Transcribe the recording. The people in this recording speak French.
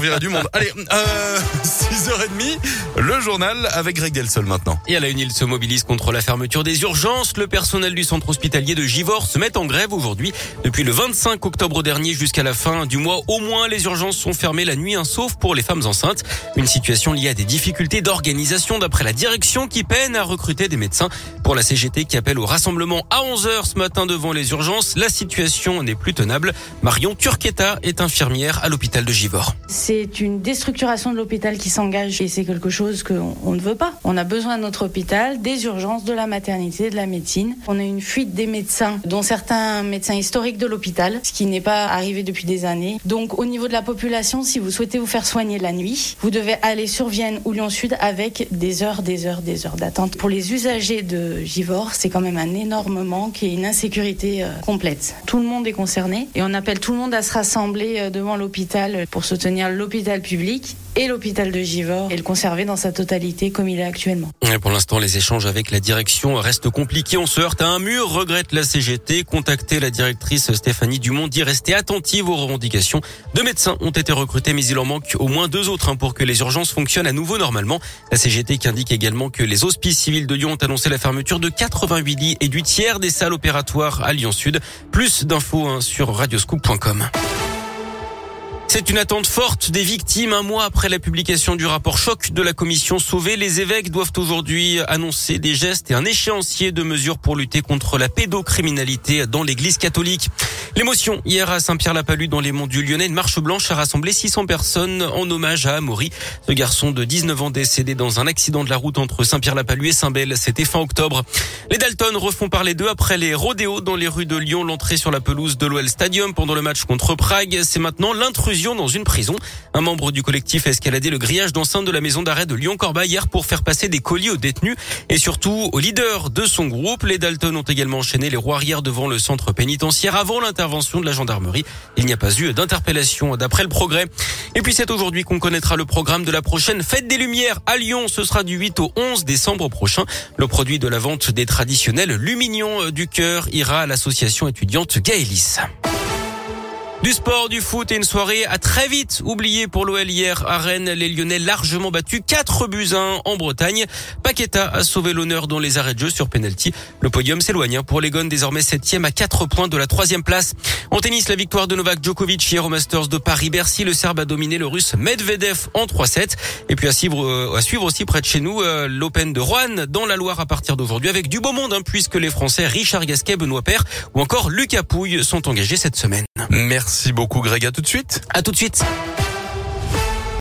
virer du monde. Allez, euh, 6h30, le journal avec Greg Delsol maintenant. Et à la une, il se mobilise contre la fermeture des urgences. Le personnel du centre hospitalier de Givors se met en grève aujourd'hui. Depuis le 25 octobre dernier jusqu'à la fin du mois, au moins les urgences sont fermées la nuit, hein, sauf pour les femmes enceintes. Une situation liée à des difficultés d'organisation d'après la direction qui peine à recruter des médecins. Pour la CGT qui appelle au rassemblement à 11h ce matin devant les urgences, la situation n'est plus tenable. Marion Turqueta est infirmière à l'hôpital de Givors. C'est une déstructuration de l'hôpital qui s'engage et c'est quelque chose qu'on on ne veut pas. On a besoin de notre hôpital, des urgences, de la maternité, de la médecine. On a une fuite des médecins, dont certains médecins historiques de l'hôpital, ce qui n'est pas arrivé depuis des années. Donc au niveau de la population, si vous souhaitez vous faire soigner la nuit, vous devez aller sur Vienne ou Lyon Sud avec des heures, des heures, des heures d'attente. Pour les usagers de Givors, c'est quand même un énorme manque et une insécurité euh, complète. Tout le monde est concerné et on appelle tout le monde à se rassembler euh, devant l'hôpital pour soutenir l'hôpital public et l'hôpital de Givors et le conserver dans sa totalité comme il est actuellement. Pour l'instant, les échanges avec la direction restent compliqués. On se heurte à un mur, regrette la CGT. Contacter la directrice Stéphanie Dumont dit rester attentive aux revendications. Deux médecins ont été recrutés, mais il en manque au moins deux autres hein, pour que les urgences fonctionnent à nouveau normalement. La CGT qui indique également que les hospices civils de Lyon ont annoncé la fermeture de 88 lits et du tiers des salles opératoires à Lyon Sud. Plus d'infos hein, sur radioscoop.com. C'est une attente forte des victimes. Un mois après la publication du rapport choc de la commission Sauvé, les évêques doivent aujourd'hui annoncer des gestes et un échéancier de mesures pour lutter contre la pédocriminalité dans l'église catholique. L'émotion hier à Saint-Pierre-la-Palud dans les monts du Lyonnais, une marche blanche a rassemblé 600 personnes en hommage à Amaury, ce garçon de 19 ans décédé dans un accident de la route entre Saint-Pierre-la-Palud et Saint-Bel. C'était fin octobre. Les Dalton refont parler d'eux après les rodéos dans les rues de Lyon, l'entrée sur la pelouse de l'OL Stadium pendant le match contre Prague. C'est maintenant dans une prison. Un membre du collectif a escaladé le grillage d'enceinte de la maison d'arrêt de Lyon-Corbeil hier pour faire passer des colis aux détenus et surtout aux leaders de son groupe. Les Dalton ont également enchaîné les roues arrière devant le centre pénitentiaire avant l'intervention de la gendarmerie. Il n'y a pas eu d'interpellation d'après le progrès. Et puis c'est aujourd'hui qu'on connaîtra le programme de la prochaine fête des Lumières à Lyon. Ce sera du 8 au 11 décembre prochain. Le produit de la vente des traditionnels Luminions du cœur ira à l'association étudiante Gaëlis. Du sport, du foot et une soirée à très vite oubliée pour l'OL hier à Rennes. Les Lyonnais largement battus 4 buts 1 en Bretagne. Paqueta a sauvé l'honneur dans les arrêts de jeu sur penalty. Le podium s'éloigne pour les Gones désormais 7 à 4 points de la troisième place. En tennis, la victoire de Novak Djokovic hier au Masters de Paris-Bercy. Le Serbe a dominé le Russe Medvedev en 3-7. Et puis à suivre, euh, à suivre aussi près de chez nous euh, l'Open de Rouen dans la Loire à partir d'aujourd'hui avec du beau monde hein, puisque les Français Richard Gasquet, Benoît Paire ou encore Lucas Pouille sont engagés cette semaine. Merci beaucoup Greg, à tout de suite. À tout de suite.